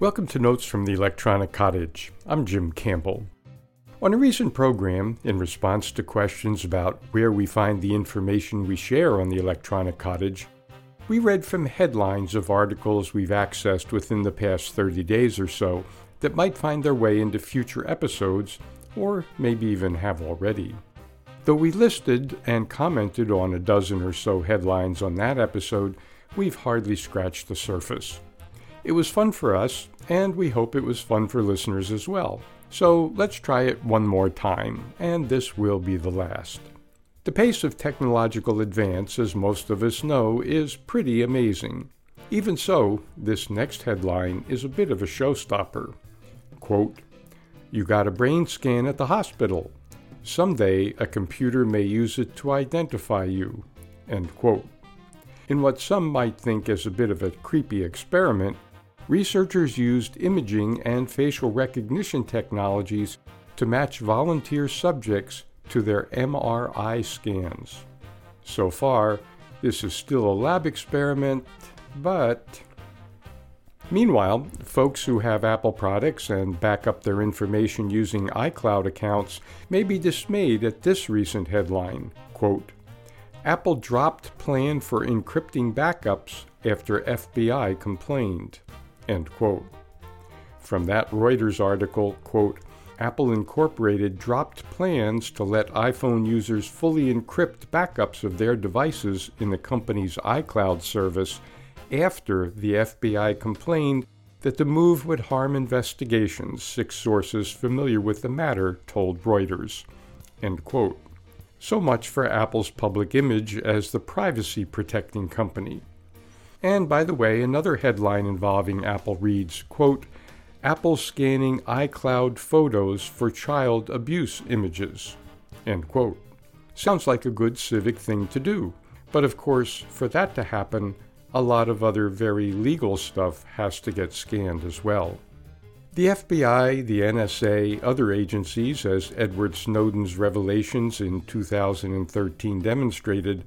Welcome to Notes from the Electronic Cottage. I'm Jim Campbell. On a recent program, in response to questions about where we find the information we share on the Electronic Cottage, we read from headlines of articles we've accessed within the past 30 days or so that might find their way into future episodes, or maybe even have already. Though we listed and commented on a dozen or so headlines on that episode, we've hardly scratched the surface. It was fun for us, and we hope it was fun for listeners as well. So let's try it one more time, and this will be the last. The pace of technological advance, as most of us know, is pretty amazing. Even so, this next headline is a bit of a showstopper. Quote, You got a brain scan at the hospital. Someday a computer may use it to identify you. End quote. In what some might think is a bit of a creepy experiment, researchers used imaging and facial recognition technologies to match volunteer subjects to their MRI scans. So far, this is still a lab experiment, but. Meanwhile, folks who have Apple products and back up their information using iCloud accounts may be dismayed at this recent headline quote, Apple dropped plan for encrypting backups after FBI complained. End quote. From that Reuters article, quote, Apple Incorporated dropped plans to let iPhone users fully encrypt backups of their devices in the company's iCloud service after the FBI complained that the move would harm investigations, six sources familiar with the matter told Reuters. So much for Apple's public image as the privacy protecting company. And by the way, another headline involving Apple reads, quote, Apple scanning iCloud photos for child abuse images. End quote. Sounds like a good civic thing to do. But of course, for that to happen, a lot of other very legal stuff has to get scanned as well. The FBI, the NSA, other agencies, as Edward Snowden's revelations in 2013 demonstrated,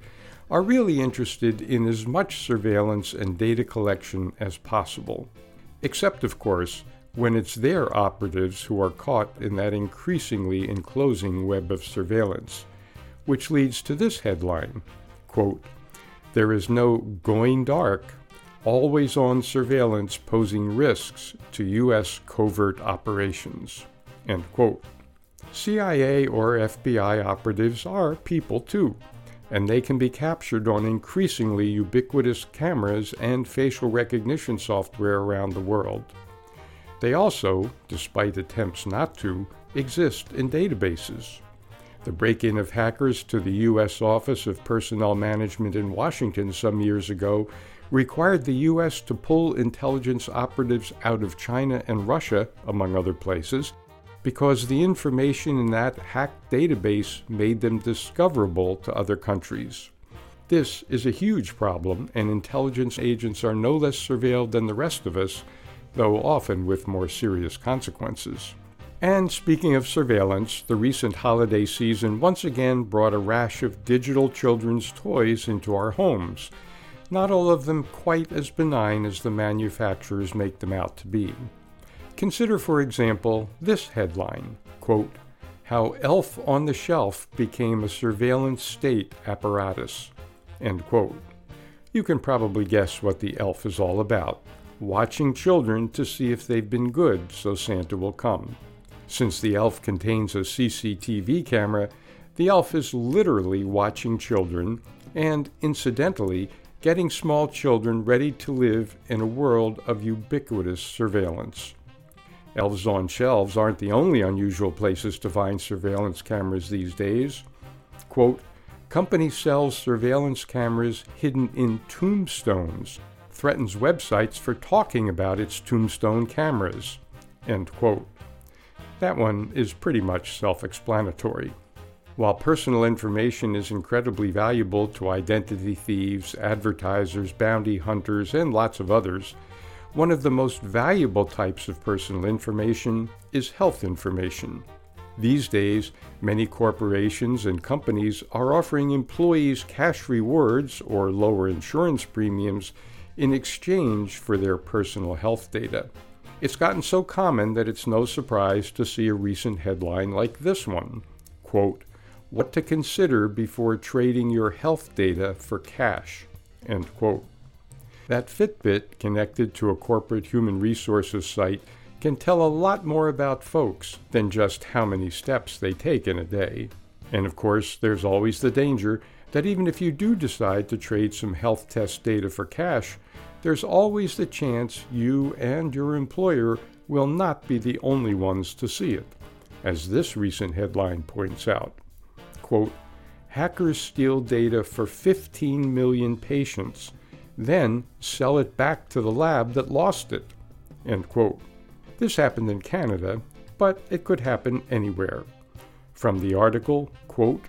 are really interested in as much surveillance and data collection as possible. Except, of course, when it's their operatives who are caught in that increasingly enclosing web of surveillance. Which leads to this headline quote, There is no going dark, always on surveillance posing risks to U.S. covert operations. End quote. CIA or FBI operatives are people too and they can be captured on increasingly ubiquitous cameras and facial recognition software around the world. They also, despite attempts not to, exist in databases. The break in of hackers to the U.S. Office of Personnel Management in Washington some years ago required the U.S. to pull intelligence operatives out of China and Russia, among other places, because the information in that hacked database made them discoverable to other countries. This is a huge problem, and intelligence agents are no less surveilled than the rest of us, though often with more serious consequences. And speaking of surveillance, the recent holiday season once again brought a rash of digital children's toys into our homes, not all of them quite as benign as the manufacturers make them out to be. Consider, for example, this headline quote, How Elf on the Shelf Became a Surveillance State Apparatus. End quote. You can probably guess what the elf is all about watching children to see if they've been good so Santa will come. Since the elf contains a CCTV camera, the elf is literally watching children and, incidentally, getting small children ready to live in a world of ubiquitous surveillance. Elves on shelves aren't the only unusual places to find surveillance cameras these days. Quote, Company sells surveillance cameras hidden in tombstones, threatens websites for talking about its tombstone cameras. End quote. That one is pretty much self explanatory. While personal information is incredibly valuable to identity thieves, advertisers, bounty hunters, and lots of others, one of the most valuable types of personal information is health information. These days, many corporations and companies are offering employees cash rewards or lower insurance premiums in exchange for their personal health data. It's gotten so common that it's no surprise to see a recent headline like this one quote, What to consider before trading your health data for cash. End quote. That Fitbit connected to a corporate human resources site can tell a lot more about folks than just how many steps they take in a day. And of course, there's always the danger that even if you do decide to trade some health test data for cash, there's always the chance you and your employer will not be the only ones to see it. As this recent headline points out, quote, hackers steal data for 15 million patients, then sell it back to the lab that lost it. This happened in Canada, but it could happen anywhere. From the article, quote,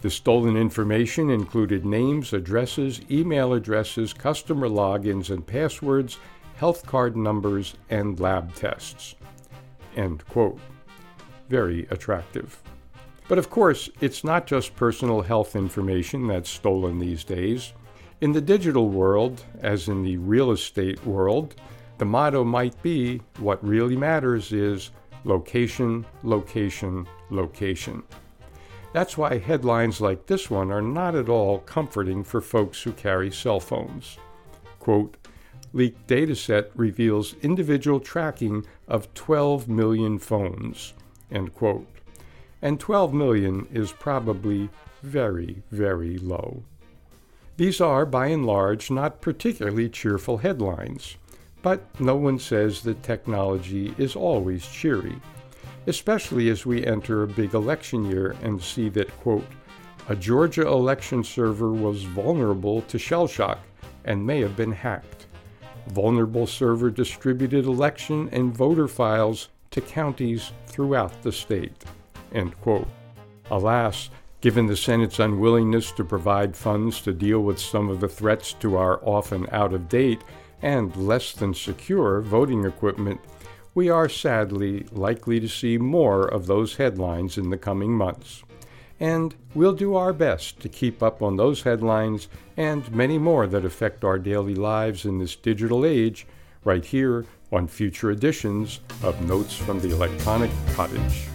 the stolen information included names, addresses, email addresses, customer logins and passwords, health card numbers, and lab tests. End quote. Very attractive. But of course, it's not just personal health information that's stolen these days. In the digital world, as in the real estate world, the motto might be what really matters is location, location, location. That's why headlines like this one are not at all comforting for folks who carry cell phones. Quote, leaked dataset reveals individual tracking of 12 million phones, end quote. And 12 million is probably very, very low. These are, by and large, not particularly cheerful headlines. But no one says that technology is always cheery, especially as we enter a big election year and see that, quote, a Georgia election server was vulnerable to Shellshock and may have been hacked. Vulnerable server distributed election and voter files to counties throughout the state. Alas, given the Senate's unwillingness to provide funds to deal with some of the threats to our often out of date and less than secure voting equipment, we are sadly likely to see more of those headlines in the coming months. And we'll do our best to keep up on those headlines and many more that affect our daily lives in this digital age right here on future editions of Notes from the Electronic Cottage.